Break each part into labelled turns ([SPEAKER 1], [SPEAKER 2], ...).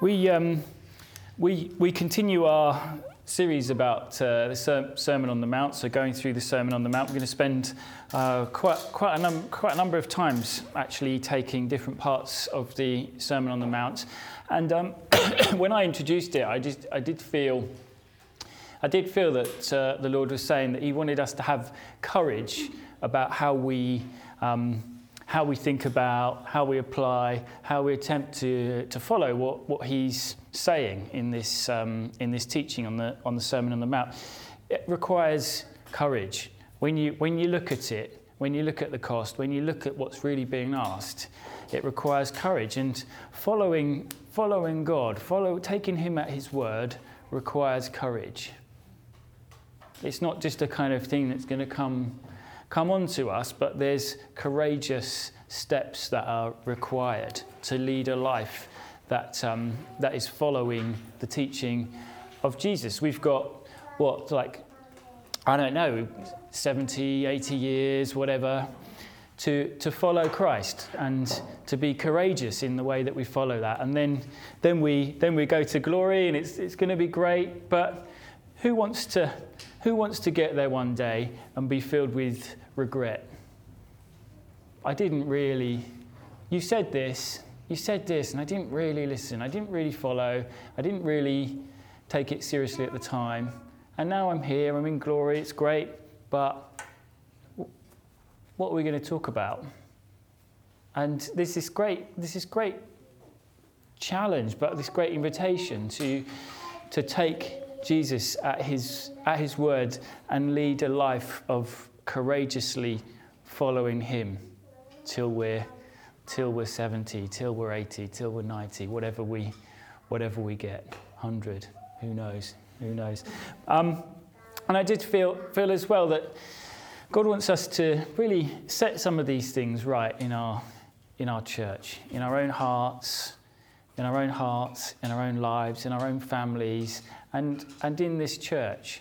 [SPEAKER 1] We, um, we, we continue our series about uh, the Ser- Sermon on the Mount. So, going through the Sermon on the Mount, we're going to spend uh, quite, quite, a num- quite a number of times actually taking different parts of the Sermon on the Mount. And um, when I introduced it, I, just, I did feel. I did feel that uh, the Lord was saying that He wanted us to have courage about how we um, how we think about, how we apply, how we attempt to, to follow what, what he's saying in this, um, in this teaching on the, on the Sermon on the Mount. It requires courage. When you, when you look at it, when you look at the cost, when you look at what's really being asked, it requires courage. And following, following God, follow, taking Him at His word, requires courage. It's not just a kind of thing that's going to come come on to us, but there's courageous steps that are required to lead a life that, um, that is following the teaching of Jesus. We've got what, like, I don't know, 70, 80 years, whatever, to, to follow Christ and to be courageous in the way that we follow that. And then, then, we, then we go to glory and it's, it's going to be great, but who wants, to, who wants to get there one day and be filled with regret. I didn't really, you said this, you said this, and I didn't really listen. I didn't really follow. I didn't really take it seriously at the time. And now I'm here, I'm in glory, it's great, but what are we going to talk about? And this is great, this is great challenge, but this great invitation to, to take Jesus at his, at his word and lead a life of courageously following Him till we're, till we're 70, till we're 80, till we're 90, whatever we, whatever we get, 100, who knows, who knows. Um, and I did feel, feel as well that God wants us to really set some of these things right in our, in our church, in our own hearts, in our own hearts, in our own lives, in our own families, and, and in this church.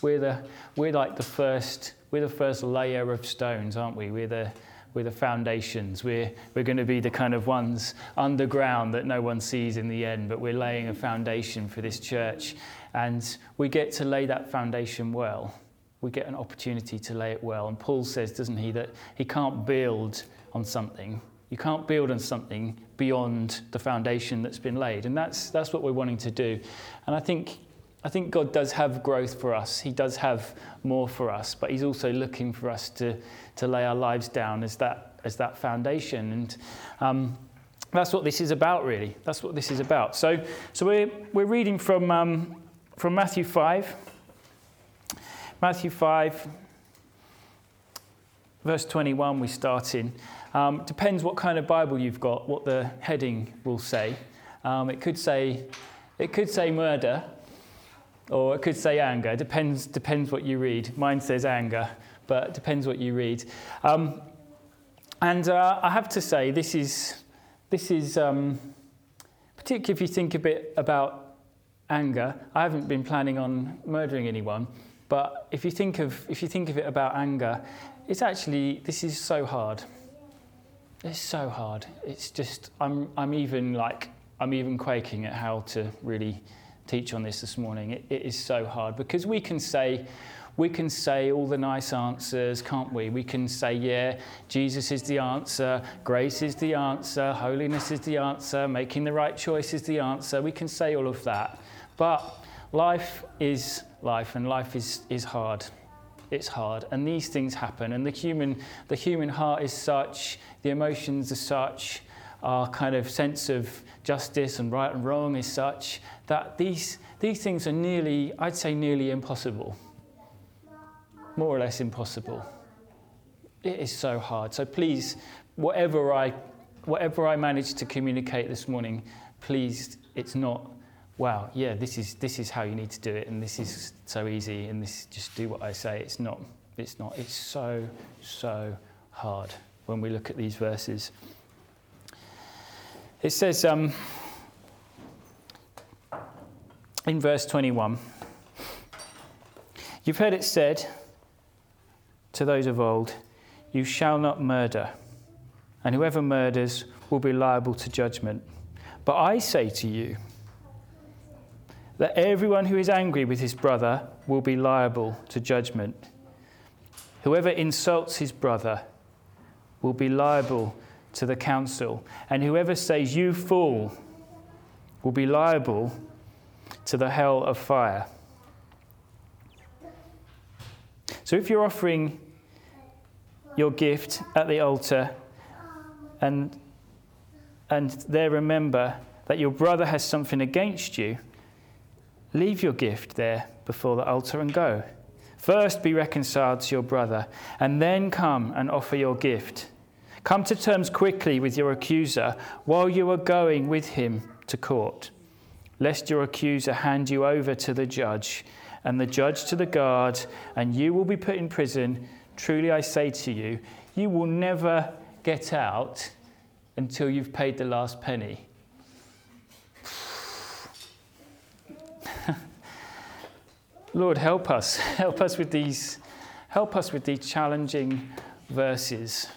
[SPEAKER 1] We're, the, we're like the first we're the first layer of stones, aren't we? We're the, we're the foundations. We're, we're going to be the kind of ones underground that no one sees in the end, but we're laying a foundation for this church. And we get to lay that foundation well. We get an opportunity to lay it well. And Paul says, doesn't he, that he can't build on something. You can't build on something beyond the foundation that's been laid. And that's, that's what we're wanting to do. And I think I think God does have growth for us. He does have more for us, but He's also looking for us to, to lay our lives down as that, as that foundation. And um, that's what this is about, really. That's what this is about. So, so we're, we're reading from, um, from Matthew 5. Matthew 5, verse 21, we start in. Um, depends what kind of Bible you've got, what the heading will say. Um, it could say, it could say murder, or it could say anger. Depends, depends what you read. Mine says anger, but depends what you read. Um, and uh, I have to say, this is, this is um, particularly if you think a bit about anger. I haven't been planning on murdering anyone, but if you think of, if you think of it about anger, it's actually, this is so hard. It's so hard. It's just, I'm, I'm even like, I'm even quaking at how to really teach on this this morning. It, it is so hard because we can say, we can say all the nice answers, can't we? We can say, yeah, Jesus is the answer, grace is the answer, holiness is the answer, making the right choice is the answer. We can say all of that. But life is life, and life is, is hard. It's hard, and these things happen, and the human, the human heart is such, the emotions are such, our kind of sense of justice and right and wrong is such that these, these things are nearly, I'd say, nearly impossible. More or less impossible. It is so hard. So please, whatever I, whatever I manage to communicate this morning, please, it's not, wow, yeah, this is, this is how you need to do it, and this is so easy, and this just do what I say. It's not. It's not. It's so, so hard when we look at these verses. It says, um, in verse 21. You've heard it said to those of old, You shall not murder, and whoever murders will be liable to judgment. But I say to you that everyone who is angry with his brother will be liable to judgment. Whoever insults his brother will be liable to the council, and whoever says, You fool, will be liable to the hell of fire. So if you're offering your gift at the altar and, and there remember that your brother has something against you, leave your gift there before the altar and go. First be reconciled to your brother, and then come and offer your gift. Come to terms quickly with your accuser while you are going with him to court, lest your accuser hand you over to the judge, and the judge to the guard, and you will be put in prison. Truly I say to you, you will never get out until you've paid the last penny. Lord, help us. Help us with these, help us with these challenging verses.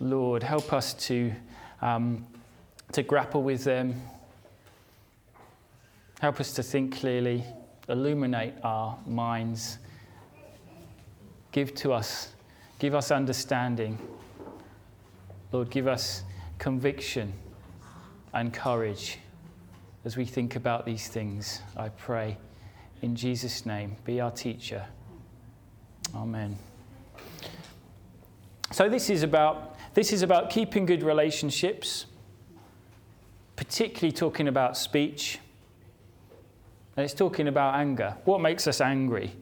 [SPEAKER 1] Lord, help us to, um, to grapple with them. Help us to think clearly, illuminate our minds. Give to us, give us understanding. Lord, give us conviction and courage as we think about these things, I pray. In Jesus' name, be our teacher. Amen. So this is about this is about keeping good relationships, particularly talking about speech. And it's talking about anger. What makes us angry?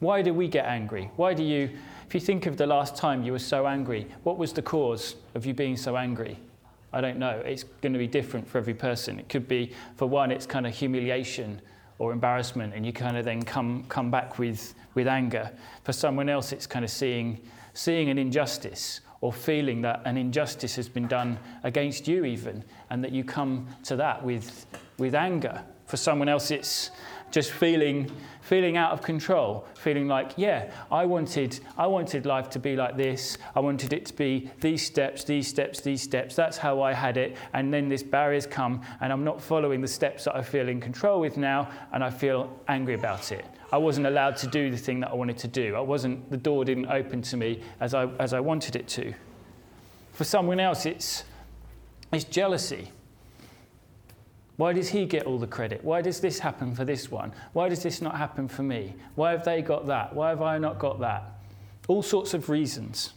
[SPEAKER 1] Why do we get angry? Why do you if you think of the last time you were so angry, what was the cause of you being so angry? I don't know. It's going to be different for every person. It could be, for one, it's kind of humiliation or embarrassment, and you kind of then come, come back with, with anger. For someone else, it's kind of seeing, seeing an injustice or feeling that an injustice has been done against you, even, and that you come to that with, with anger. For someone else, it's just feeling feeling out of control feeling like yeah i wanted i wanted life to be like this. I wanted it to be these steps these steps these steps. That's how i had it. And then this barrier's come and i'm not following the steps that i feel in control with now and i feel angry about it i wasn't allowed to do the thing that i wanted to do i wasn't the door didn't open to me as i as i wanted it to for someone else it's it's jealousy why does he get all the credit? Why does this happen for this one? Why does this not happen for me? Why have they got that? Why have I not got that? All sorts of reasons.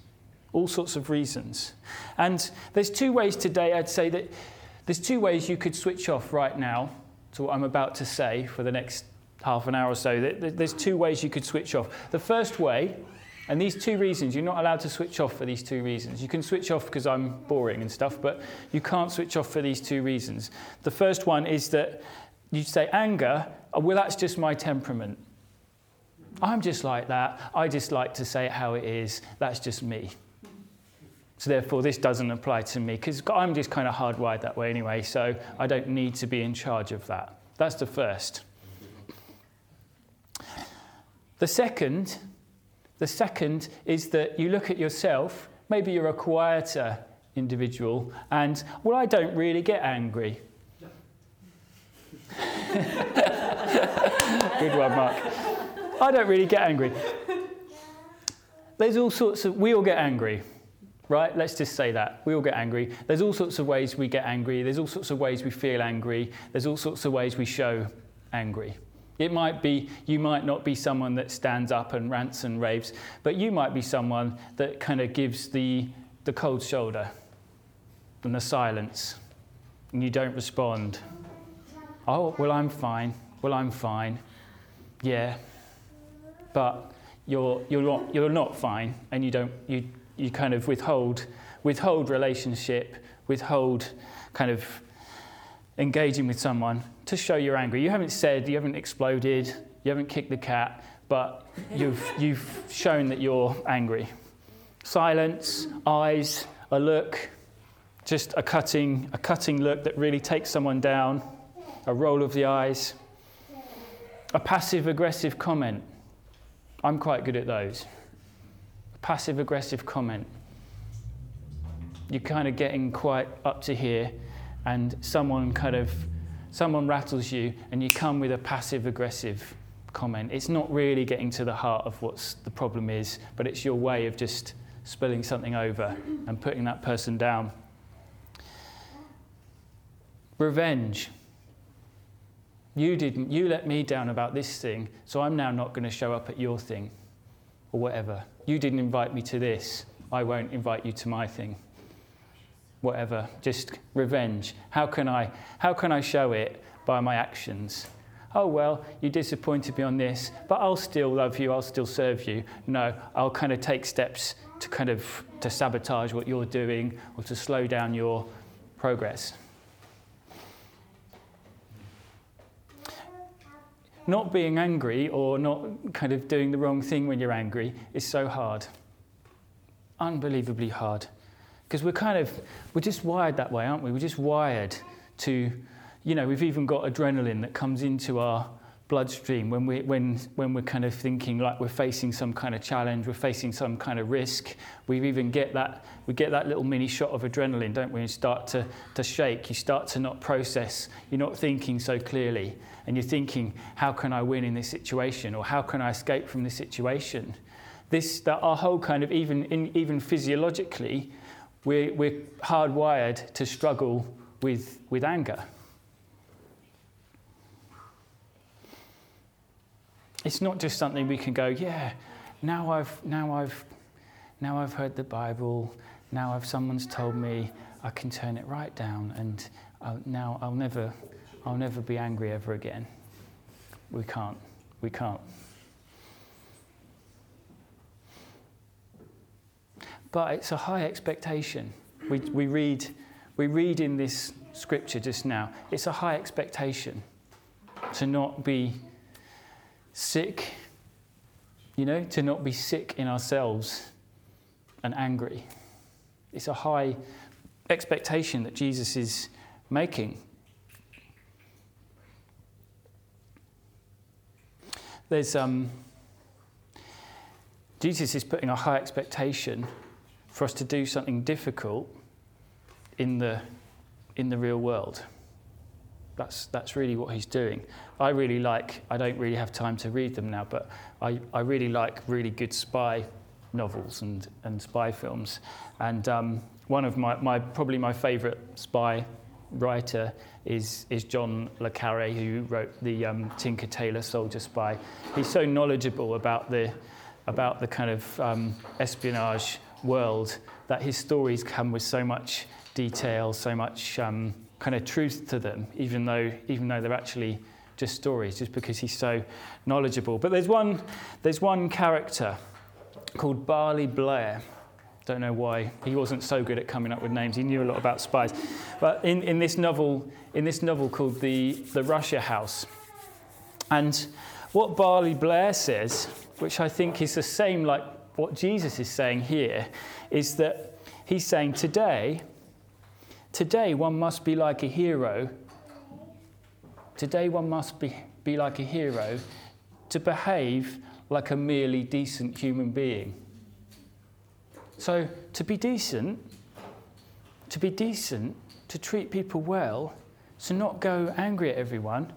[SPEAKER 1] All sorts of reasons. And there's two ways today, I'd say that there's two ways you could switch off right now to what I'm about to say for the next half an hour or so. There's two ways you could switch off. The first way and these two reasons, you're not allowed to switch off for these two reasons. You can switch off because I'm boring and stuff, but you can't switch off for these two reasons. The first one is that you say anger, oh, well, that's just my temperament. I'm just like that. I just like to say it how it is. That's just me. So therefore, this doesn't apply to me because I'm just kind of hardwired that way anyway, so I don't need to be in charge of that. That's the first. The second the second is that you look at yourself, maybe you're a quieter individual, and, well, I don't really get angry. Good one, Mark. I don't really get angry. There's all sorts of, we all get angry, right? Let's just say that. We all get angry. There's all sorts of ways we get angry. There's all sorts of ways we feel angry. There's all sorts of ways we show angry. It might be, you might not be someone that stands up and rants and raves, but you might be someone that kind of gives the, the cold shoulder and the silence, and you don't respond. Oh, well, I'm fine. Well, I'm fine. Yeah. But you're, you're, not, you're not fine, and you, don't, you, you kind of withhold, withhold relationship, withhold kind of engaging with someone to show you're angry. You haven't said, you haven't exploded, you haven't kicked the cat, but you've, you've shown that you're angry. Silence, eyes, a look, just a cutting, a cutting look that really takes someone down, a roll of the eyes, a passive aggressive comment. I'm quite good at those. Passive aggressive comment. You're kind of getting quite up to here and someone kind of someone rattles you and you come with a passive aggressive comment. It's not really getting to the heart of what the problem is, but it's your way of just spilling something over and putting that person down. Revenge. You didn't, you let me down about this thing, so I'm now not going to show up at your thing or whatever. You didn't invite me to this, I won't invite you to my thing. Whatever, just revenge. How can I, how can I show it by my actions? oh, well, you disappointed me on this, but I'll still love you, I'll still serve you. No, I'll kind of take steps to kind of to sabotage what you're doing or to slow down your progress. Not being angry or not kind of doing the wrong thing when you're angry is so hard. Unbelievably hard. Because we're kind of, we're just wired that way, aren't we? We're just wired to you know, we've even got adrenaline that comes into our bloodstream when, we, when, when we're kind of thinking like we're facing some kind of challenge, we're facing some kind of risk. We even get that, we get that little mini shot of adrenaline, don't we? And start to, to shake, you start to not process, you're not thinking so clearly. And you're thinking, how can I win in this situation? Or how can I escape from this situation? This, that our whole kind of, even, in, even physiologically, we're, we're hardwired to struggle with, with anger. it's not just something we can go, yeah, now I've, now I've, now I've heard the Bible, now I've, someone's told me I can turn it right down and I'll, now I'll never, I'll never be angry ever again. We can't. We can't. But it's a high expectation. We, we, read, we read in this scripture just now, it's a high expectation to not be sick, you know, to not be sick in ourselves and angry. It's a high expectation that Jesus is making. There's, um, Jesus is putting a high expectation for us to do something difficult in the, in the real world. That's, that's really what he's doing. I really like, I don't really have time to read them now, but I, I really like really good spy novels and, and spy films. And um, one of my, my probably my favourite spy writer is, is John Le Carre, who wrote the um, Tinker Tailor Soldier Spy. He's so knowledgeable about the, about the kind of um, espionage world that his stories come with so much detail, so much um, kind of truth to them, even though, even though they're actually just stories, just because he's so knowledgeable. But there's one, there's one character called Barley Blair. Don't know why he wasn't so good at coming up with names. He knew a lot about spies. But in, in this novel, in this novel called the, the Russia House, and what Barley Blair says, which I think is the same like what Jesus is saying here, is that he's saying today Today, one must be like a hero. Today, one must be, be like a hero to behave like a merely decent human being. So, to be decent, to be decent, to treat people well, to not go angry at everyone,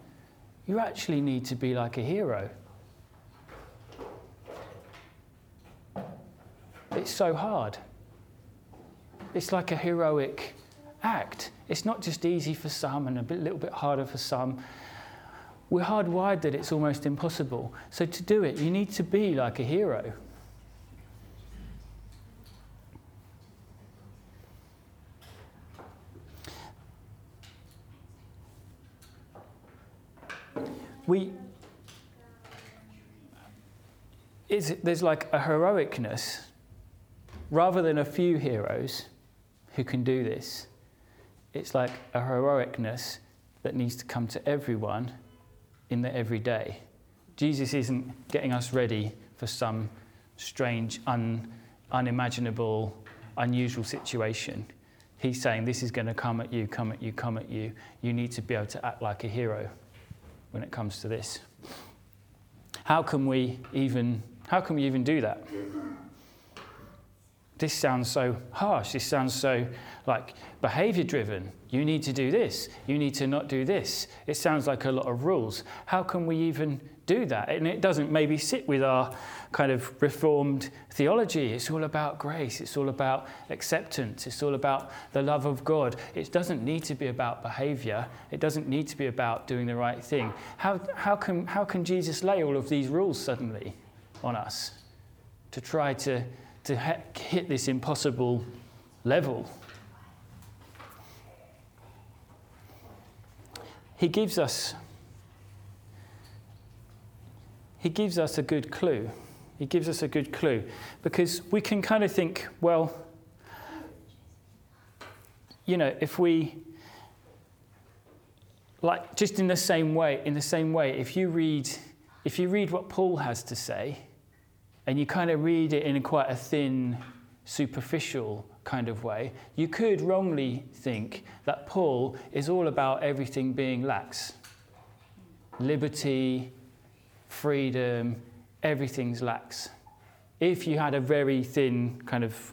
[SPEAKER 1] you actually need to be like a hero. It's so hard. It's like a heroic act. It's not just easy for some and a bit, little bit harder for some. We're hardwired that it's almost impossible. So to do it, you need to be like a hero. We, is, there's like a heroicness rather than a few heroes who can do this. It's like a heroicness that needs to come to everyone in the everyday. Jesus isn't getting us ready for some strange, un, unimaginable, unusual situation. He's saying, This is going to come at you, come at you, come at you. You need to be able to act like a hero when it comes to this. How can we even, how can we even do that? This sounds so harsh. This sounds so like behavior driven. You need to do this. You need to not do this. It sounds like a lot of rules. How can we even do that? And it doesn't maybe sit with our kind of reformed theology. It's all about grace. It's all about acceptance. It's all about the love of God. It doesn't need to be about behavior. It doesn't need to be about doing the right thing. How, how, can, how can Jesus lay all of these rules suddenly on us to try to to hit this impossible level. He gives us he gives us a good clue. He gives us a good clue because we can kind of think, well, you know, if we like just in the same way, in the same way, if you read if you read what Paul has to say, and you kind of read it in quite a thin, superficial kind of way, you could wrongly think that Paul is all about everything being lax liberty, freedom, everything's lax. If you had a very thin, kind of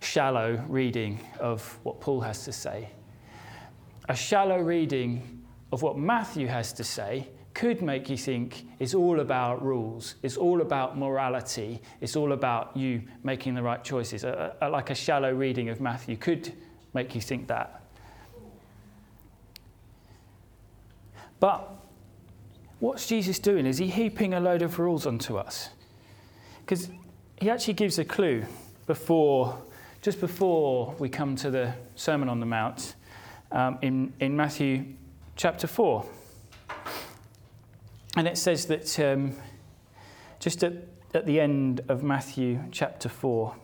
[SPEAKER 1] shallow reading of what Paul has to say, a shallow reading of what Matthew has to say could make you think it's all about rules, it's all about morality, it's all about you making the right choices. A, a, like a shallow reading of Matthew could make you think that. But what's Jesus doing? Is he heaping a load of rules onto us? Because he actually gives a clue before, just before we come to the Sermon on the Mount um, in, in Matthew chapter 4. And it says that um, just at, at the end of Matthew chapter 4,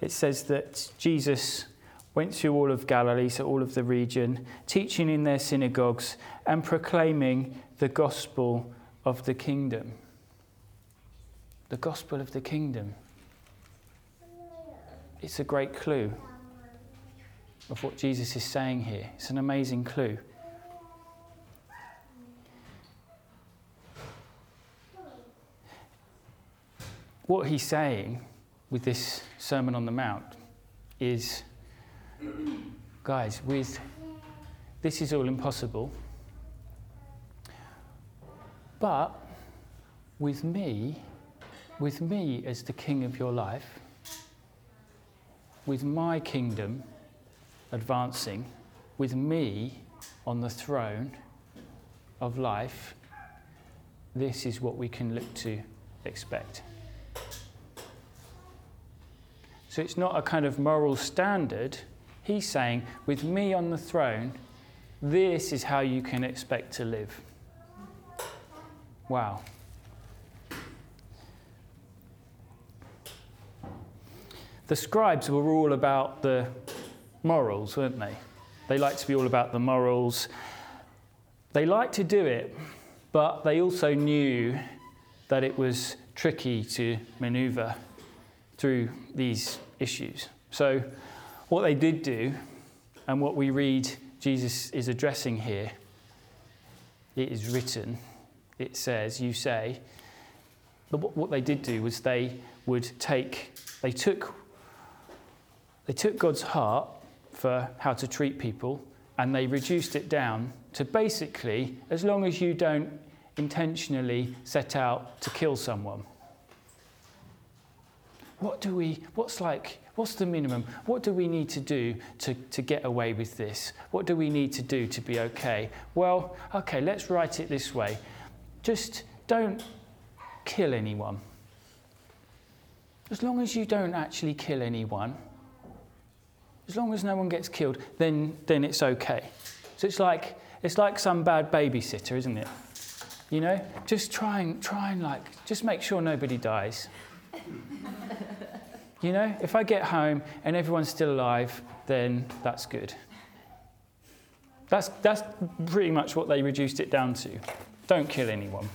[SPEAKER 1] it says that Jesus went through all of Galilee, so all of the region, teaching in their synagogues and proclaiming the gospel of the kingdom. The gospel of the kingdom. It's a great clue of what Jesus is saying here. It's an amazing clue. What he's saying with this Sermon on the Mount is guys, with this is all impossible. But with me, with me as the king of your life, with my kingdom advancing, with me on the throne of life, this is what we can look to expect. So it's not a kind of moral standard. He's saying, with me on the throne, this is how you can expect to live. Wow. The scribes were all about the morals, weren't they? They liked to be all about the morals. They liked to do it, but they also knew that it was tricky to maneuver through these issues. So, what they did do, and what we read Jesus is addressing here, it is written, it says, you say, but what they did do was they would take, they took, they took God's heart for how to treat people and they reduced it down to basically, as long as you don't intentionally set out to kill someone what do we, what's like, what's the minimum? What do we need to do to, to get away with this? What do we need to do to be okay? Well, okay, let's write it this way. Just don't kill anyone. As long as you don't actually kill anyone, as long as no one gets killed, then, then it's okay. So it's like, it's like some bad babysitter, isn't it? You know, just try and, try and like, just make sure nobody dies. You know, if I get home and everyone's still alive, then that's good. That's, that's pretty much what they reduced it down to. Don't kill anyone.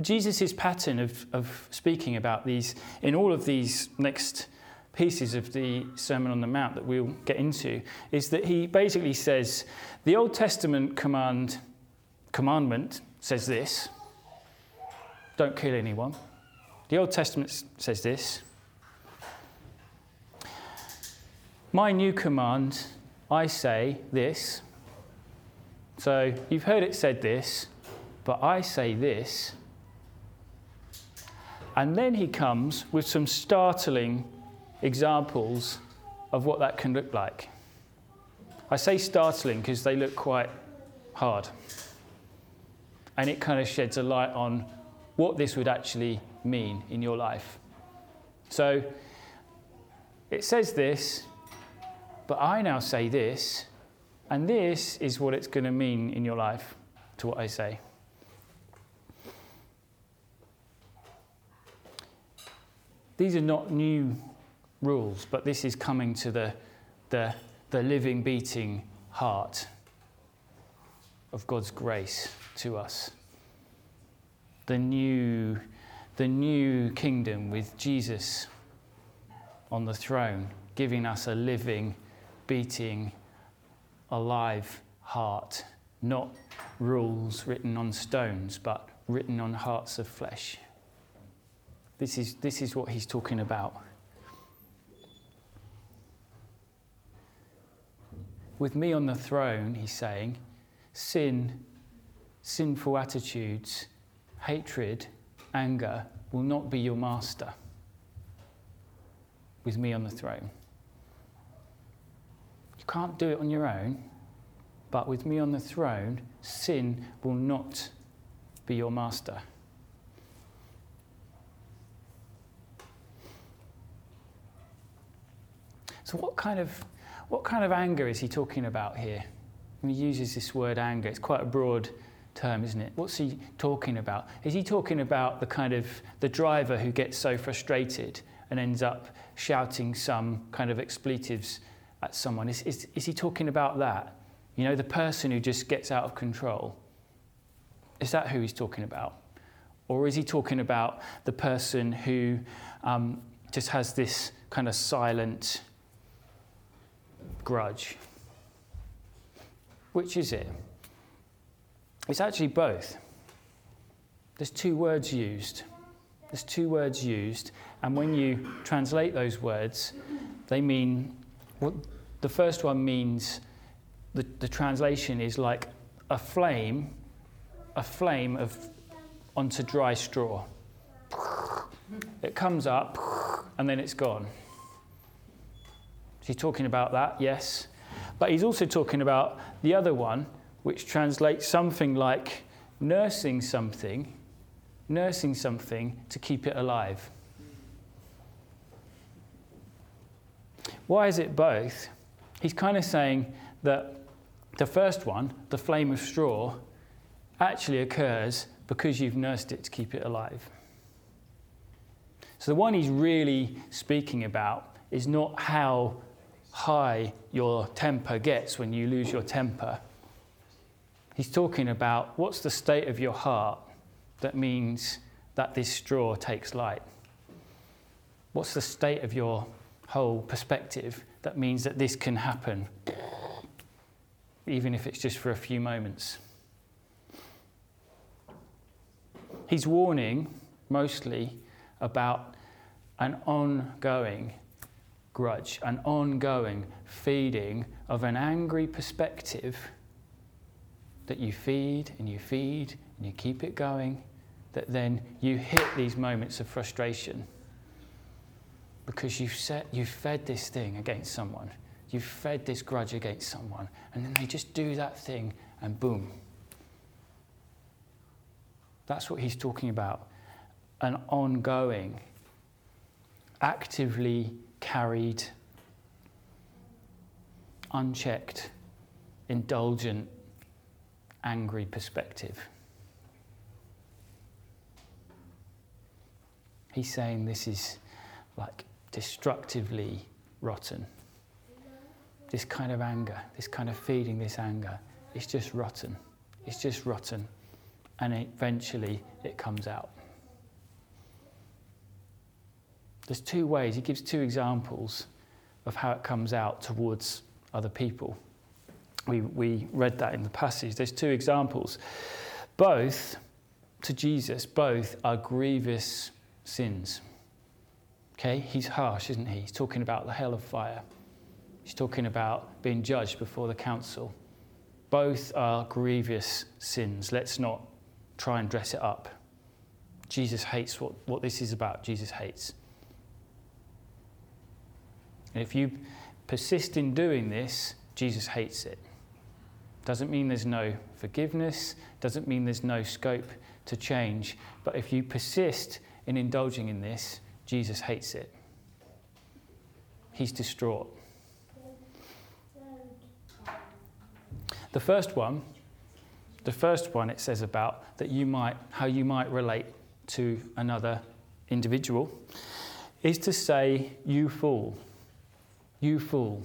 [SPEAKER 1] Jesus' pattern of, of speaking about these, in all of these next pieces of the Sermon on the Mount that we'll get into, is that he basically says the Old Testament command, commandment says this don't kill anyone. The Old Testament says this My new command, I say this. So you've heard it said this, but I say this. And then he comes with some startling examples of what that can look like. I say startling because they look quite hard. And it kind of sheds a light on what this would actually mean in your life. So it says this, but I now say this, and this is what it's going to mean in your life to what I say. These are not new rules, but this is coming to the, the, the living, beating heart of God's grace to us. The new, the new kingdom with Jesus on the throne, giving us a living, beating, alive heart, not rules written on stones, but written on hearts of flesh. This is, this is what he's talking about. With me on the throne, he's saying, sin, sinful attitudes, hatred, anger will not be your master. With me on the throne. You can't do it on your own, but with me on the throne, sin will not be your master. So, what kind of, what kind of anger is he talking about here? He uses this word anger, it's quite a broad term, isn't it? What's he talking about? Is he talking about the kind of the driver who gets so frustrated and ends up shouting some kind of expletives at someone? Is, is, is he talking about that? You know, the person who just gets out of control? Is that who he's talking about? Or is he talking about the person who um, just has this kind of silent, grudge. Which is it? It's actually both. There's two words used. There's two words used, and when you translate those words, they mean what the first one means the, the translation is like a flame, a flame of onto dry straw. It comes up and then it's gone. He's talking about that, yes. But he's also talking about the other one, which translates something like nursing something, nursing something to keep it alive. Why is it both? He's kind of saying that the first one, the flame of straw, actually occurs because you've nursed it to keep it alive. So the one he's really speaking about is not how high your temper gets when you lose your temper. He's talking about what's the state of your heart that means that this straw takes light? What's the state of your whole perspective that means that this can happen, even if it's just for a few moments? He's warning mostly about an ongoing grudge, an ongoing feeding of an angry perspective that you feed and you feed and you keep it going, that then you hit these moments of frustration. Because you've, set, you've fed this thing against someone, you've fed this grudge against someone, and then they just do that thing and boom. That's what he's talking about. An ongoing, actively carried, unchecked, indulgent, angry perspective. He's saying this is like destructively rotten. This kind of anger, this kind of feeding this anger, it's just rotten. It's just rotten. And eventually it comes out. There's two ways. He gives two examples of how it comes out towards other people. We, we read that in the passage. There's two examples. Both, to Jesus, both are grievous sins. Okay, he's harsh, isn't he? He's talking about the hell of fire. He's talking about being judged before the council. Both are grievous sins. Let's not try and dress it up. Jesus hates what, what this is about. Jesus hates. And if you persist in doing this, Jesus hates it. Doesn't mean there's no forgiveness, doesn't mean there's no scope to change. But if you persist in indulging in this, Jesus hates it. He's distraught. The first one, the first one it says about that you might how you might relate to another individual is to say you fool. You fool.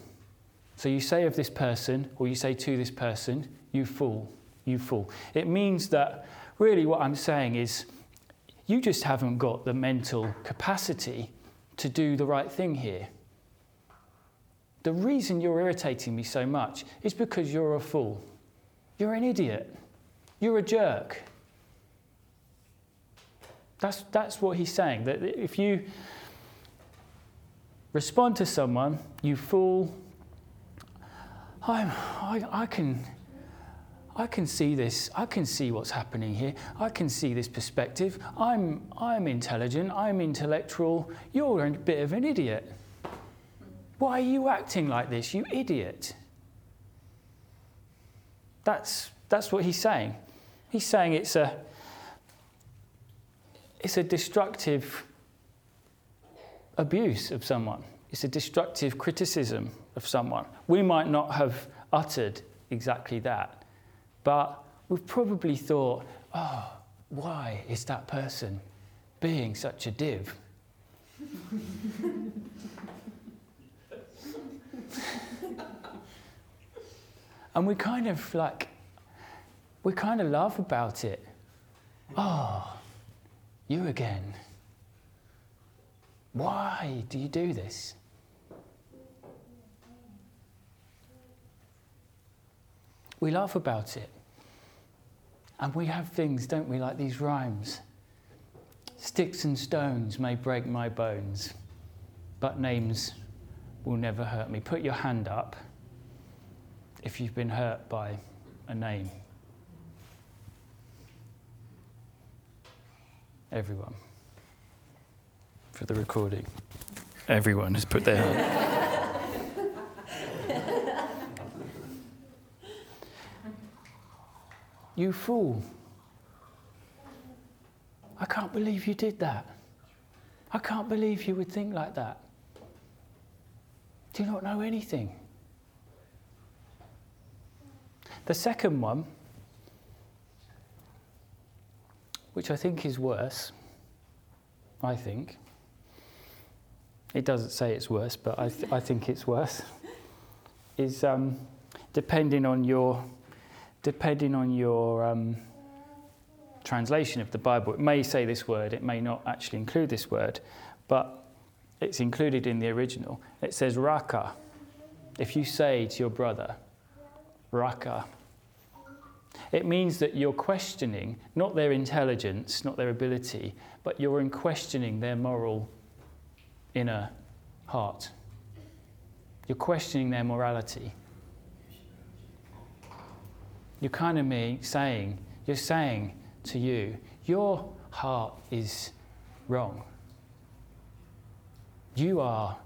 [SPEAKER 1] So you say of this person or you say to this person, you fool. You fool. It means that really what I'm saying is you just haven't got the mental capacity to do the right thing here. The reason you're irritating me so much is because you're a fool. You're an idiot. You're a jerk. That's, that's what he's saying. That if you respond to someone, you fool, I'm, I, I can I can see this. I can see what's happening here. I can see this perspective. I'm, I'm intelligent. I'm intellectual. You're a bit of an idiot. Why are you acting like this, you idiot? That's, that's what he's saying. He's saying it's a, it's a destructive abuse of someone, it's a destructive criticism of someone. We might not have uttered exactly that but we've probably thought, oh, why is that person being such a div? and we kind of like, we kind of laugh about it. Oh, you again. Why do you do this? We laugh about it. And we have things, don't we, like these rhymes. Sticks and stones may break my bones, but names will never hurt me. Put your hand up if you've been hurt by a name. Everyone. For the recording. Everyone has put their hand. You fool. I can't believe you did that. I can't believe you would think like that. Do you not know anything? The second one, which I think is worse, I think. It doesn't say it's worse, but I, th- I think it's worse, is um, depending on your depending on your um, translation of the Bible, it may say this word, it may not actually include this word, but it's included in the original. It says raka. If you say to your brother, raka, it means that you're questioning not their intelligence, not their ability, but you're in questioning their moral inner heart. You're questioning their morality you're kind of me saying, you're saying to you, your heart is wrong. You are,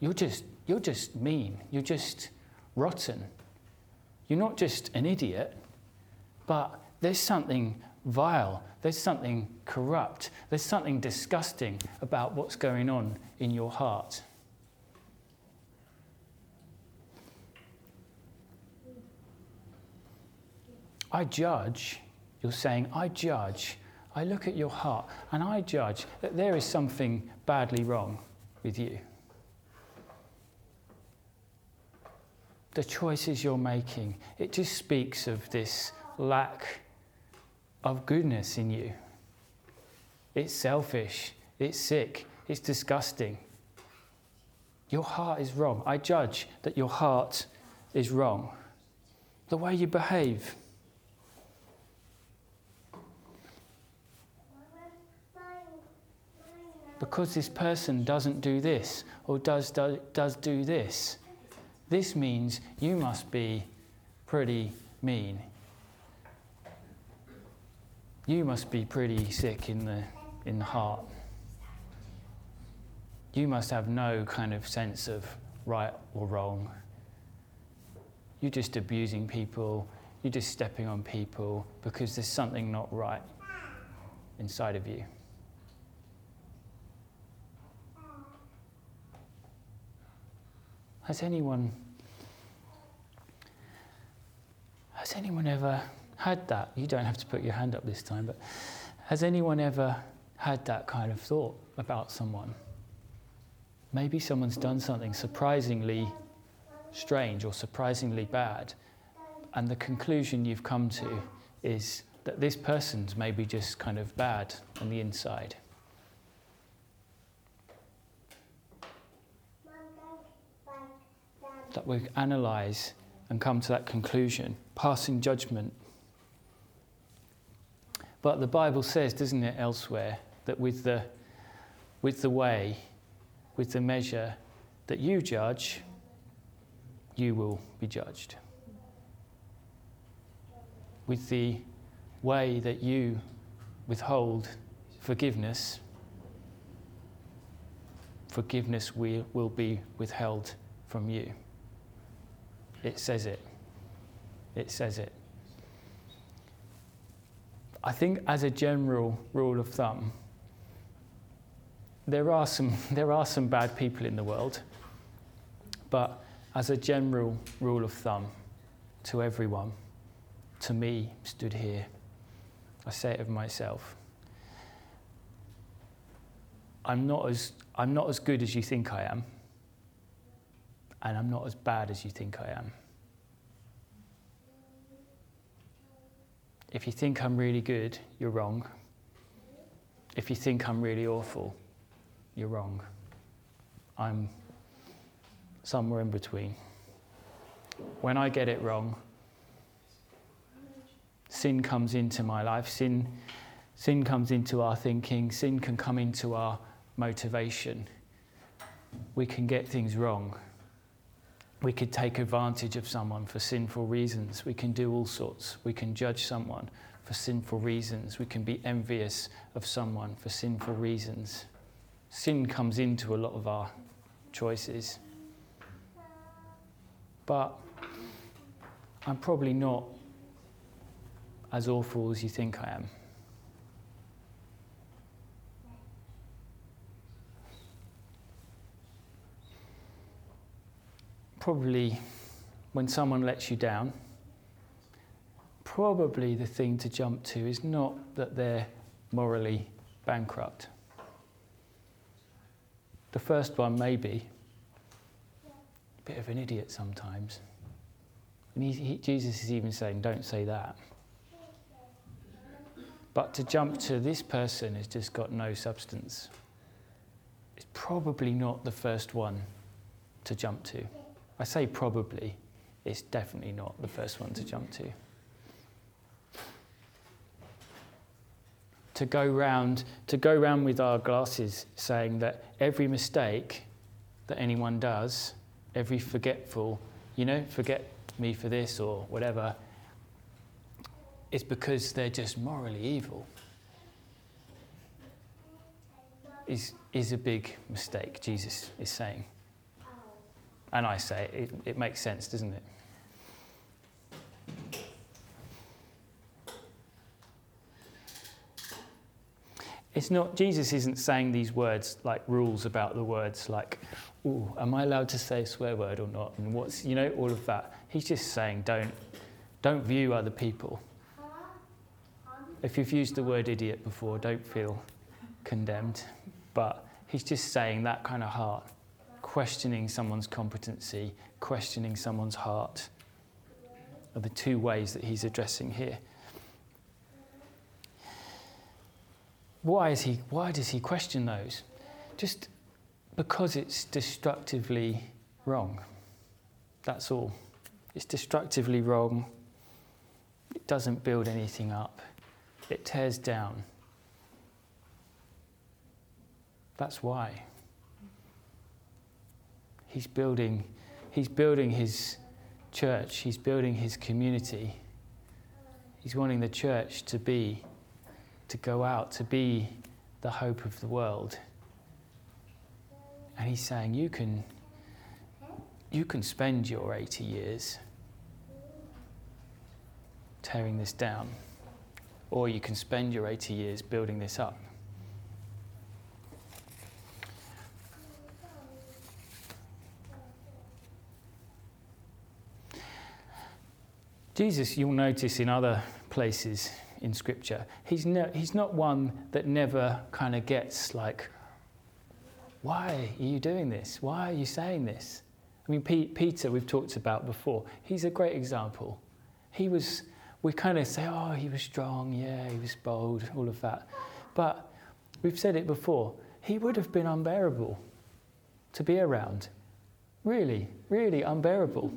[SPEAKER 1] you're just, you're just mean. You're just rotten. You're not just an idiot, but there's something vile, there's something corrupt, there's something disgusting about what's going on in your heart. I judge, you're saying, I judge, I look at your heart, and I judge that there is something badly wrong with you. The choices you're making, it just speaks of this lack of goodness in you. It's selfish, it's sick, it's disgusting. Your heart is wrong. I judge that your heart is wrong. The way you behave, because this person doesn't do this or does, does, does do this, this means you must be pretty mean. You must be pretty sick in the, in the heart. You must have no kind of sense of right or wrong. You're just abusing people, you're just stepping on people because there's something not right inside of you. Has anyone has anyone ever had that? You don't have to put your hand up this time, but has anyone ever had that kind of thought about someone? Maybe someone's done something surprisingly strange or surprisingly bad, and the conclusion you've come to is that this person's maybe just kind of bad on the inside. That we analyze and come to that conclusion, passing judgment. But the Bible says, doesn't it, elsewhere, that with the, with the way, with the measure that you judge, you will be judged. With the way that you withhold forgiveness, forgiveness will, will be withheld from you. It says it. It says it. I think, as a general rule of thumb, there are some, there are some bad people in the world, but as a general rule of thumb to everyone, to me, stood here, I say it of myself. I'm not as, I'm not as good as you think I am, and I'm not as bad as you think I am. If you think I'm really good, you're wrong. If you think I'm really awful, you're wrong. I'm somewhere in between. When I get it wrong, sin comes into my life. Sin, sin comes into our thinking. Sin can come into our motivation. We can get things wrong. We could take advantage of someone for sinful reasons. We can do all sorts. We can judge someone for sinful reasons. We can be envious of someone for sinful reasons. Sin comes into a lot of our choices. But I'm probably not as awful as you think I am. Probably when someone lets you down, probably the thing to jump to is not that they're morally bankrupt. The first one, may be a bit of an idiot sometimes. And he, he, Jesus is even saying, don't say that. But to jump to this person has just got no substance. It's probably not the first one to jump to. I say probably, it's definitely not the first one to jump to. To go round, to go round with our glasses saying that every mistake that anyone does, every forgetful, you know, forget me for this or whatever, it's because they're just morally evil. Is, is a big mistake, Jesus is saying. And I say it, it makes sense, doesn't it? It's not, Jesus isn't saying these words like rules about the words, like, oh, am I allowed to say a swear word or not? And what's, you know, all of that. He's just saying, don't, don't view other people if you've used the word idiot before, don't feel condemned. But he's just saying that kind of heart, questioning someone's competency, questioning someone's heart, are the two ways that he's addressing here. Why, is he, why does he question those? Just because it's destructively wrong. That's all. It's destructively wrong. It doesn't build anything up it tears down. That's why. He's building, he's building his church, he's building his community. He's wanting the church to be, to go out, to be the hope of the world. And he's saying, you can, you can spend your 80 years tearing this down, or you can spend your 80 years building this up. Jesus, you'll notice in other places in Scripture, he's, he's not one that never kind of gets like, why are you doing this? Why are you saying this? I mean, P- Peter, we've talked about before, he's a great example. He was, we kind of say, oh, he was strong, yeah, he was bold, all of that. But we've said it before, he would have been unbearable to be around. Really, really unbearable.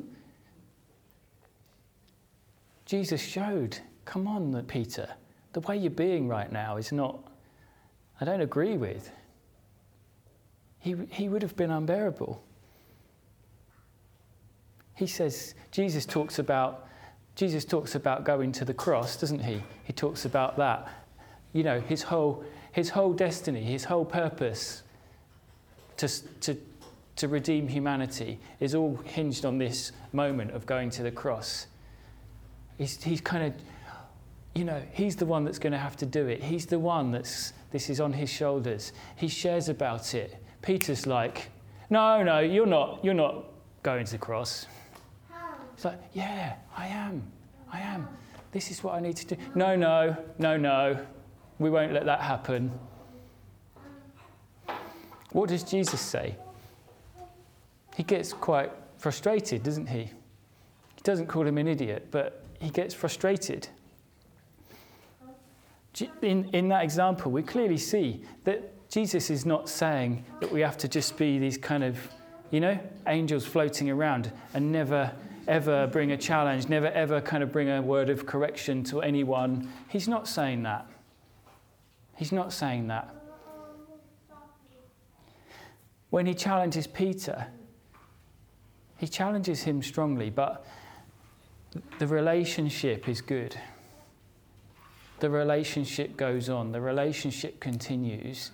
[SPEAKER 1] Jesus showed, come on, Peter, the way you're being right now is not, I don't agree with. He, he would have been unbearable. He says, Jesus talks about, Jesus talks about going to the cross, doesn't he? He talks about that. You know, his whole, his whole destiny, his whole purpose to, to, to redeem humanity is all hinged on this moment of going to the cross. He's, he's kind of, you know, he's the one that's going to have to do it. He's the one that's, this is on his shoulders. He shares about it. Peter's like, no, no, you're not, you're not going to the cross. He's like, yeah, I am. I am. This is what I need to do. No, no, no, no. We won't let that happen. What does Jesus say? He gets quite frustrated, doesn't he? He doesn't call him an idiot, but he gets frustrated. In, in that example, we clearly see that Jesus is not saying that we have to just be these kind of, you know, angels floating around and never, ever bring a challenge, never, ever kind of bring a word of correction to anyone. He's not saying that. He's not saying that. When he challenges Peter, he challenges him strongly, but the relationship is good. The relationship goes on, the relationship continues.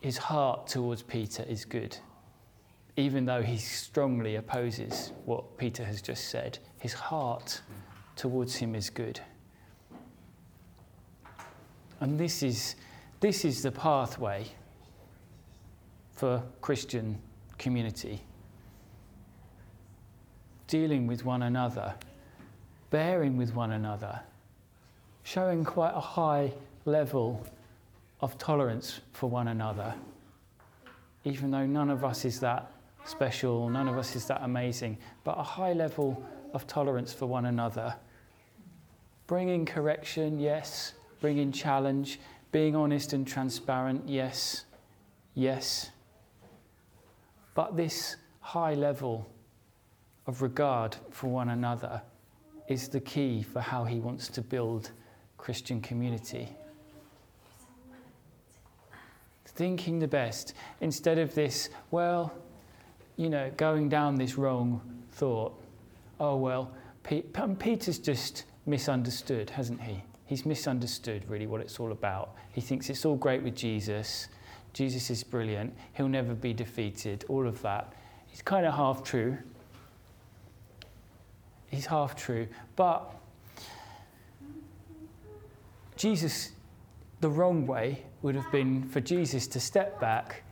[SPEAKER 1] His heart towards Peter is good. Even though he strongly opposes what Peter has just said, his heart towards him is good. And this is, this is the pathway for Christian community. Dealing with one another bearing with one another, showing quite a high level of tolerance for one another, even though none of us is that special, none of us is that amazing, but a high level of tolerance for one another. Bringing correction, yes. Bringing challenge. Being honest and transparent, yes. Yes. But this high level of regard for one another is the key for how he wants to build Christian community. Thinking the best instead of this, well, you know, going down this wrong thought. Oh, well, Peter's just misunderstood, hasn't he? He's misunderstood really what it's all about. He thinks it's all great with Jesus. Jesus is brilliant. He'll never be defeated. All of that. It's kind of half true is half true. But Jesus, the wrong way would have been for Jesus to step back,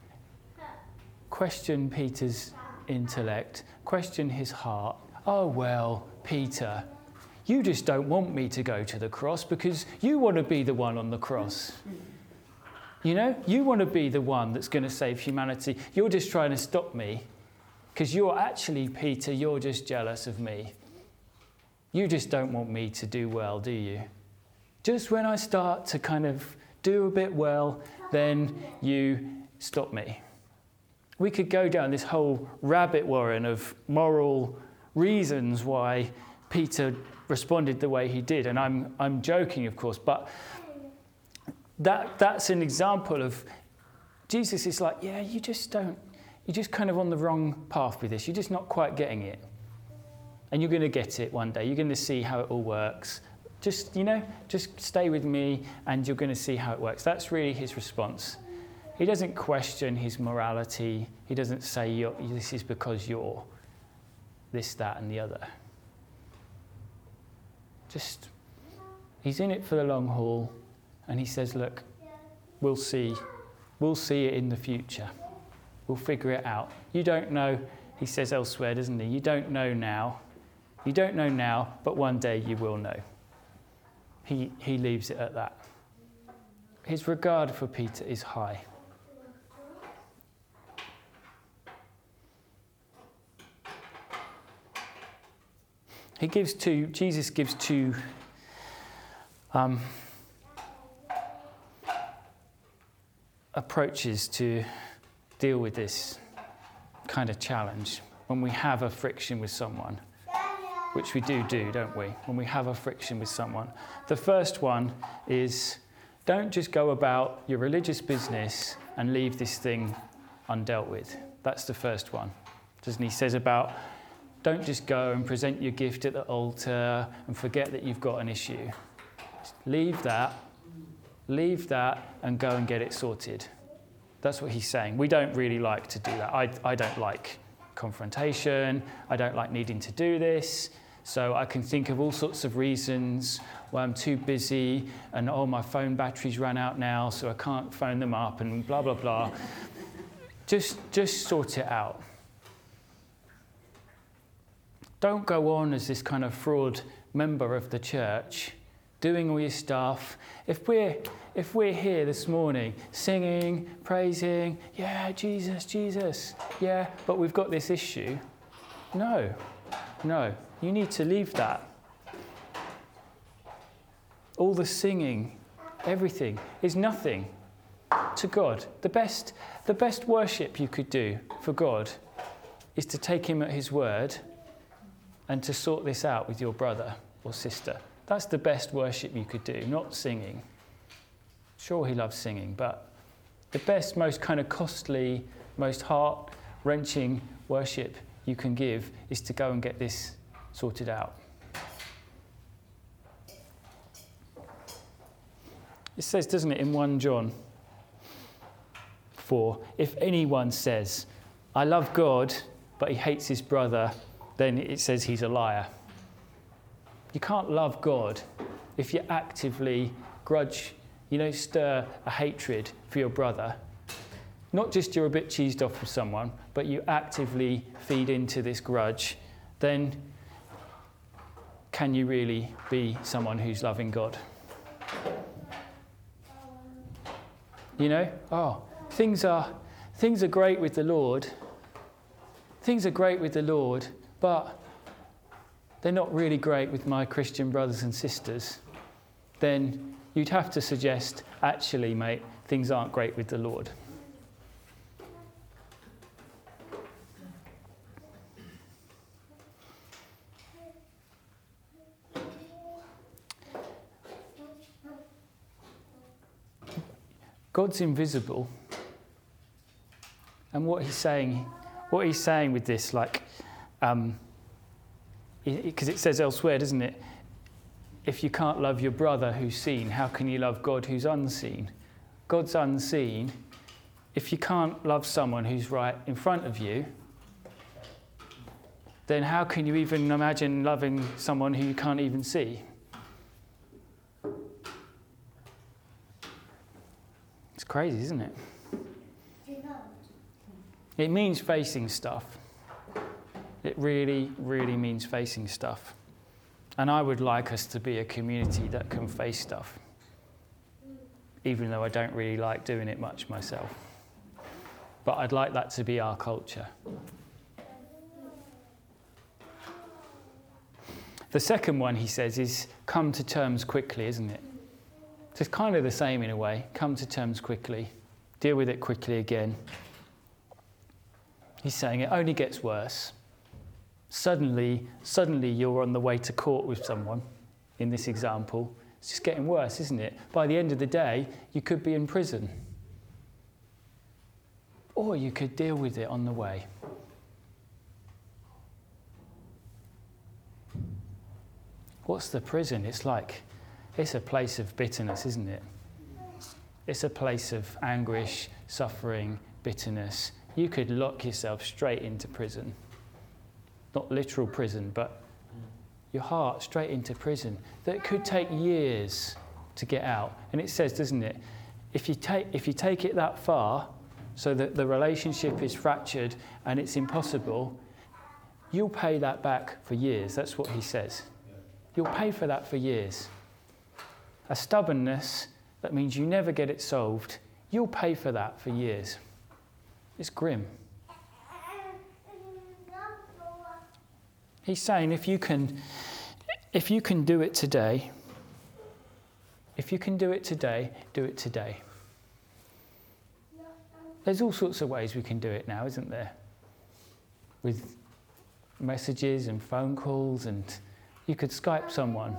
[SPEAKER 1] question Peter's intellect, question his heart. Oh, well, Peter, you just don't want me to go to the cross because you want to be the one on the cross. You know, you want to be the one that's going to save humanity. You're just trying to stop me because you're actually, Peter, you're just jealous of me. You just don't want me to do well, do you? Just when I start to kind of do a bit well, then you stop me. We could go down this whole rabbit warren of moral reasons why Peter responded the way he did. And I'm, I'm joking, of course, but that, that's an example of Jesus is like, yeah, you just don't, you're just kind of on the wrong path with this. You're just not quite getting it. And you're going to get it one day. You're going to see how it all works. Just, you know, just stay with me and you're going to see how it works. That's really his response. He doesn't question his morality. He doesn't say, this is because you're this, that, and the other. Just, he's in it for the long haul. And he says, look, we'll see. We'll see it in the future. We'll figure it out. You don't know, he says elsewhere, doesn't he? You don't know now. You don't know now, but one day you will know. He, he leaves it at that. His regard for Peter is high. He gives two, Jesus gives two um, approaches to deal with this kind of challenge when we have a friction with someone, which we do do, don't we? When we have a friction with someone. The first one is don't just go about your religious business and leave this thing undealt with. That's the first one. Doesn't he says about don't just go and present your gift at the altar and forget that you've got an issue. Just leave that, leave that, and go and get it sorted. That's what he's saying. We don't really like to do that. I, I don't like confrontation. I don't like needing to do this. So I can think of all sorts of reasons why I'm too busy and oh, my phone battery's run out now, so I can't phone them up and blah, blah, blah. just, just sort it out. Don't go on as this kind of fraud member of the church, doing all your stuff. If we're, if we're here this morning singing, praising, yeah, Jesus, Jesus, yeah, but we've got this issue, no, no, you need to leave that. All the singing, everything is nothing to God. The best, the best worship you could do for God is to take Him at His word and to sort this out with your brother or sister. That's the best worship you could do, not singing. Sure, he loves singing, but the best, most kind of costly, most heart wrenching worship you can give is to go and get this sorted out. It says, doesn't it, in 1 John 4 if anyone says, I love God, but he hates his brother, then it says he's a liar. You can't love God if you actively grudge, you know, stir a hatred for your brother. Not just you're a bit cheesed off with someone, but you actively feed into this grudge, then can you really be someone who's loving God? You know, oh, things are things are great with the Lord. Things are great with the Lord, but they're not really great with my Christian brothers and sisters, then you'd have to suggest, actually, mate, things aren't great with the Lord. God's invisible. And what he's saying, what he's saying with this, like, um, it, it says elsewhere, doesn't it? If you can't love your brother who's seen, how can you love God who's unseen? God's unseen. If you can't love someone who's right in front of you, then how can you even imagine loving someone who you can't even see? It's crazy, isn't it? It means facing stuff. It really, really means facing stuff. And I would like us to be a community that can face stuff, even though I don't really like doing it much myself. But I'd like that to be our culture. The second one, he says, is come to terms quickly, isn't it? So it's kind of the same in a way. Come to terms quickly, deal with it quickly again. He's saying it only gets worse suddenly, suddenly you're on the way to court with someone in this example. It's just getting worse, isn't it? By the end of the day, you could be in prison. or you could deal with it on the way. What's the prison? It's like, it's a place of bitterness, isn't it? It's a place of anguish, suffering, bitterness. You could lock yourself straight into prison. Not literal prison, but your heart straight into prison. That could take years to get out. And it says, doesn't it? If you take, if you take it that far, so that the relationship is fractured and it's impossible, you'll pay that back for years. That's what he says. You'll pay for that for years. A stubbornness that means you never get it solved, you'll pay for that for years. It's grim. He's saying if you can if you can do it today, if you can do it today, do it today. There's all sorts of ways we can do it now, isn't there? With messages and phone calls, and you could Skype someone.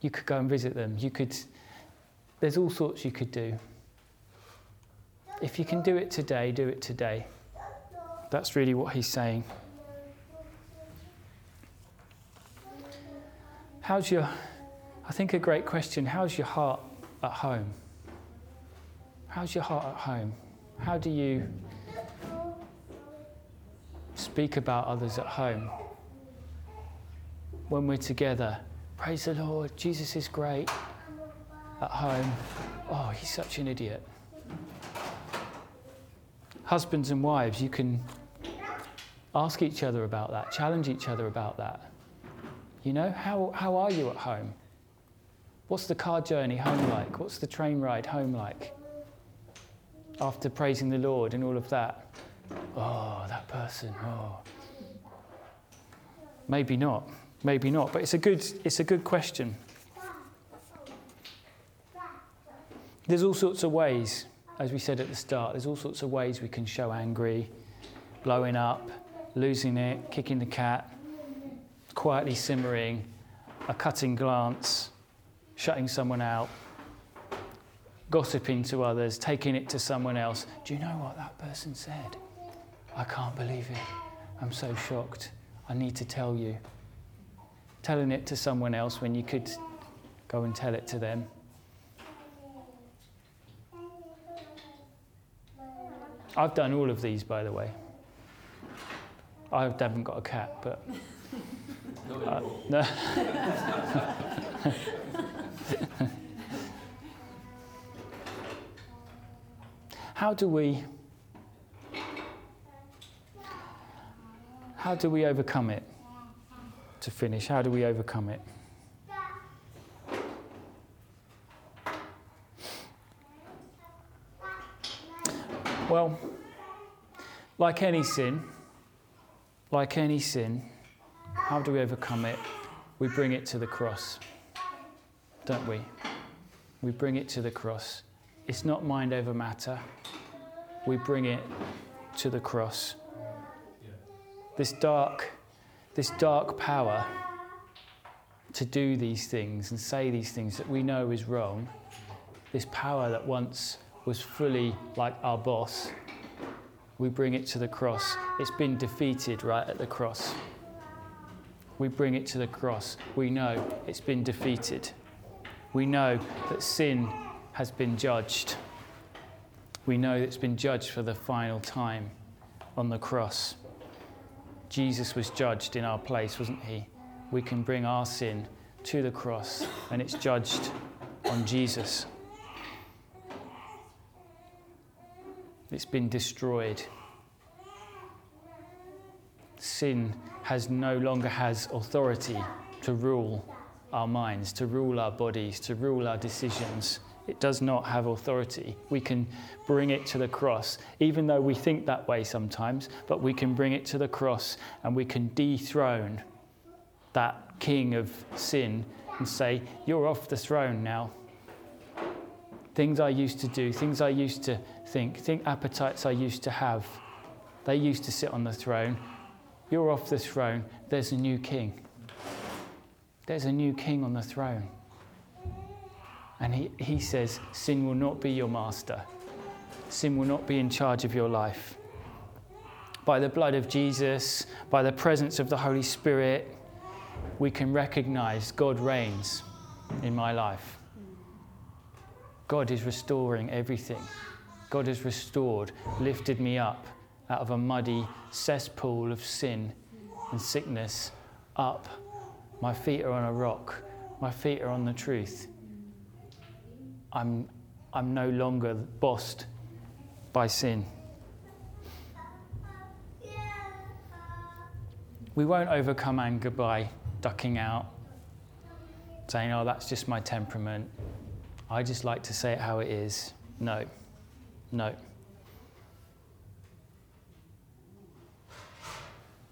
[SPEAKER 1] You could go and visit them. You could. There's all sorts you could do. If you can do it today, do it today. That's really what he's saying. How's your, I think a great question, how's your heart at home? How's your heart at home? How do you speak about others at home? When we're together, praise the Lord, Jesus is great. At home, oh, he's such an idiot. Husbands and wives, you can ask each other about that, challenge each other about that. You know, how, how are you at home? What's the car journey home like? What's the train ride home like? After praising the Lord and all of that. Oh, that person, oh. Maybe not, maybe not, but it's a good, it's a good question. There's all sorts of ways, as we said at the start, there's all sorts of ways we can show angry, blowing up, losing it, kicking the cat, quietly simmering, a cutting glance, shutting someone out, gossiping to others, taking it to someone else. Do you know what that person said? I can't believe it. I'm so shocked. I need to tell you. Telling it to someone else when you could go and tell it to them. I've done all of these, by the way. I haven't got a cat, but no. how do we how do we overcome it to finish how do we overcome it well like any sin like any sin how do we overcome it? We bring it to the cross, don't we? We bring it to the cross. It's not mind over matter. We bring it to the cross. This dark, this dark power to do these things and say these things that we know is wrong, this power that once was fully like our boss, we bring it to the cross. It's been defeated right at the cross we bring it to the cross. We know it's been defeated. We know that sin has been judged. We know it's been judged for the final time on the cross. Jesus was judged in our place, wasn't he? We can bring our sin to the cross and it's judged on Jesus. It's been destroyed. Sin has no longer has authority to rule our minds, to rule our bodies, to rule our decisions. It does not have authority. We can bring it to the cross, even though we think that way sometimes, but we can bring it to the cross and we can dethrone that king of sin and say, You're off the throne now. Things I used to do, things I used to think, think appetites I used to have, they used to sit on the throne. You're off the throne. There's a new king. There's a new king on the throne. And he, he says, Sin will not be your master. Sin will not be in charge of your life. By the blood of Jesus, by the presence of the Holy Spirit, we can recognize God reigns in my life. God is restoring everything. God has restored, lifted me up out of a muddy cesspool of sin and sickness, up. My feet are on a rock. My feet are on the truth. I'm, I'm no longer bossed by sin. We won't overcome anger by ducking out, saying, oh, that's just my temperament. I just like to say it how it is. No, no.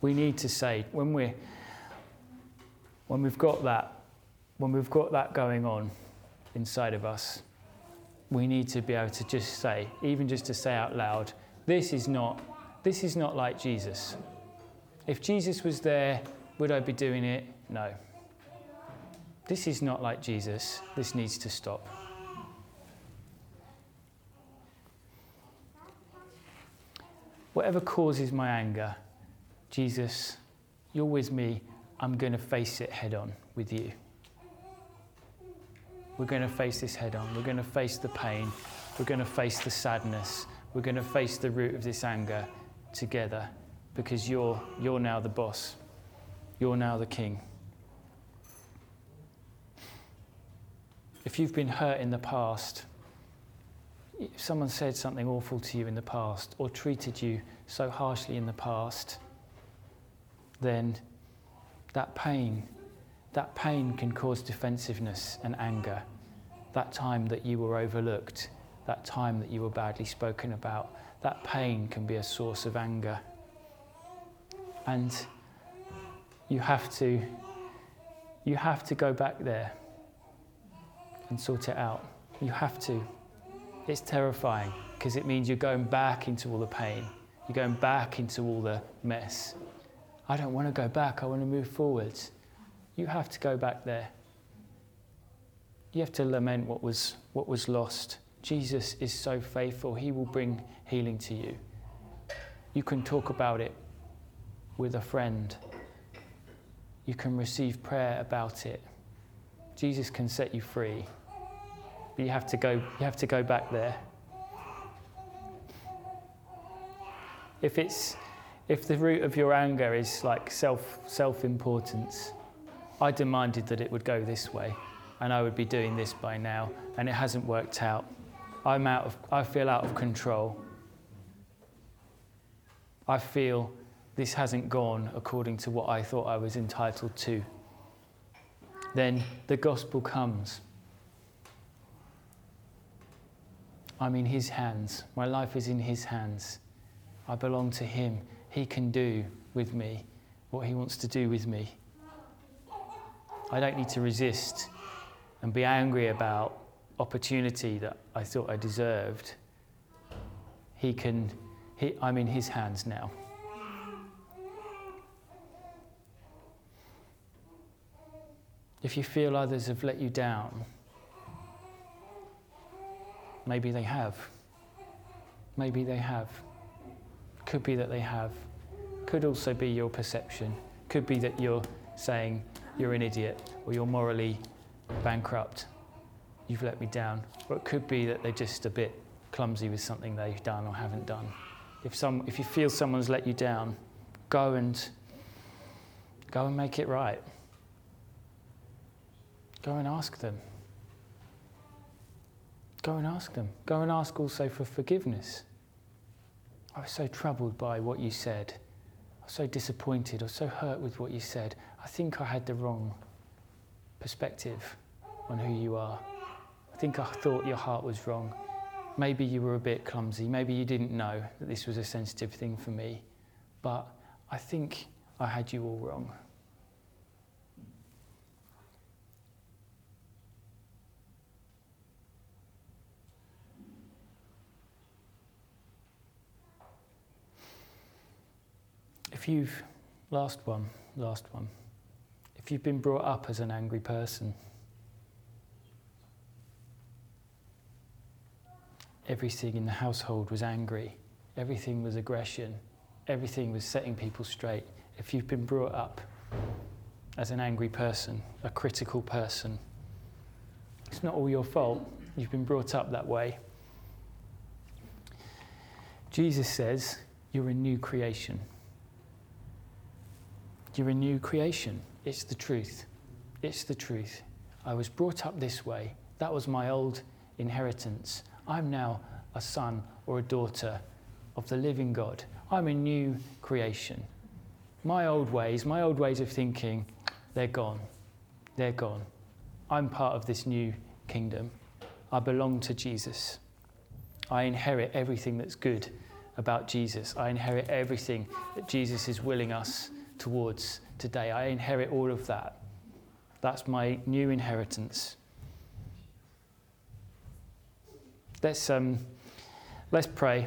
[SPEAKER 1] We need to say, when, we're, when we've got that, when we've got that going on inside of us, we need to be able to just say, even just to say out loud, this is not, this is not like Jesus. If Jesus was there, would I be doing it? No. This is not like Jesus. This needs to stop. Whatever causes my anger, Jesus, you're with me. I'm going to face it head on with you. We're going to face this head on. We're going to face the pain. We're going to face the sadness. We're going to face the root of this anger together because you're, you're now the boss. You're now the king. If you've been hurt in the past, if someone said something awful to you in the past or treated you so harshly in the past, then that pain, that pain can cause defensiveness and anger. That time that you were overlooked, that time that you were badly spoken about, that pain can be a source of anger. And you have to you have to go back there and sort it out. You have to. It's terrifying because it means you're going back into all the pain. You're going back into all the mess. I don't want to go back. I want to move forwards. You have to go back there. You have to lament what was, what was lost. Jesus is so faithful, He will bring healing to you. You can talk about it with a friend, you can receive prayer about it. Jesus can set you free. But you have to go, you have to go back there. If it's if the root of your anger is like self self importance, I demanded that it would go this way, and I would be doing this by now, and it hasn't worked out. I'm out of, I feel out of control. I feel this hasn't gone according to what I thought I was entitled to. Then the gospel comes. I'm in His hands. My life is in His hands. I belong to Him. He can do with me what He wants to do with me. I don't need to resist and be angry about opportunity that I thought I deserved. He can, he, I'm in His hands now. If you feel others have let you down, maybe they have. Maybe they have. Could be that they have. Could also be your perception. Could be that you're saying you're an idiot or you're morally bankrupt. You've let me down. Or it could be that they're just a bit clumsy with something they've done or haven't done. If, some, if you feel someone's let you down, go and go and make it right. Go and ask them. Go and ask them. Go and ask also for forgiveness. I was so troubled by what you said. I was so disappointed. I was so hurt with what you said. I think I had the wrong perspective on who you are. I think I thought your heart was wrong. Maybe you were a bit clumsy. Maybe you didn't know that this was a sensitive thing for me. But I think I had you all wrong. If you've, last one, last one, if you've been brought up as an angry person, everything in the household was angry, everything was aggression, everything was setting people straight. If you've been brought up as an angry person, a critical person, it's not all your fault. You've been brought up that way. Jesus says you're a new creation. You're a new creation. It's the truth. It's the truth. I was brought up this way. That was my old inheritance. I'm now a son or a daughter of the living God. I'm a new creation. My old ways, my old ways of thinking, they're gone. They're gone. I'm part of this new kingdom. I belong to Jesus. I inherit everything that's good about Jesus. I inherit everything that Jesus is willing us towards today. I inherit all of that. That's my new inheritance. Let's, um, let's pray.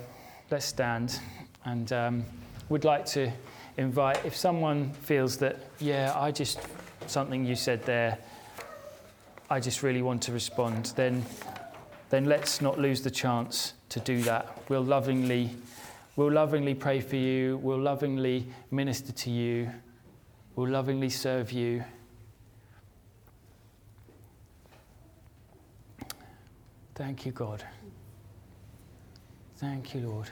[SPEAKER 1] Let's stand. And um, would like to invite, if someone feels that, yeah, I just, something you said there, I just really want to respond, then, then let's not lose the chance to do that. We'll lovingly, we'll lovingly pray for you. We'll lovingly minister to you. We'll lovingly serve you. Thank you, God. Thank you, Lord.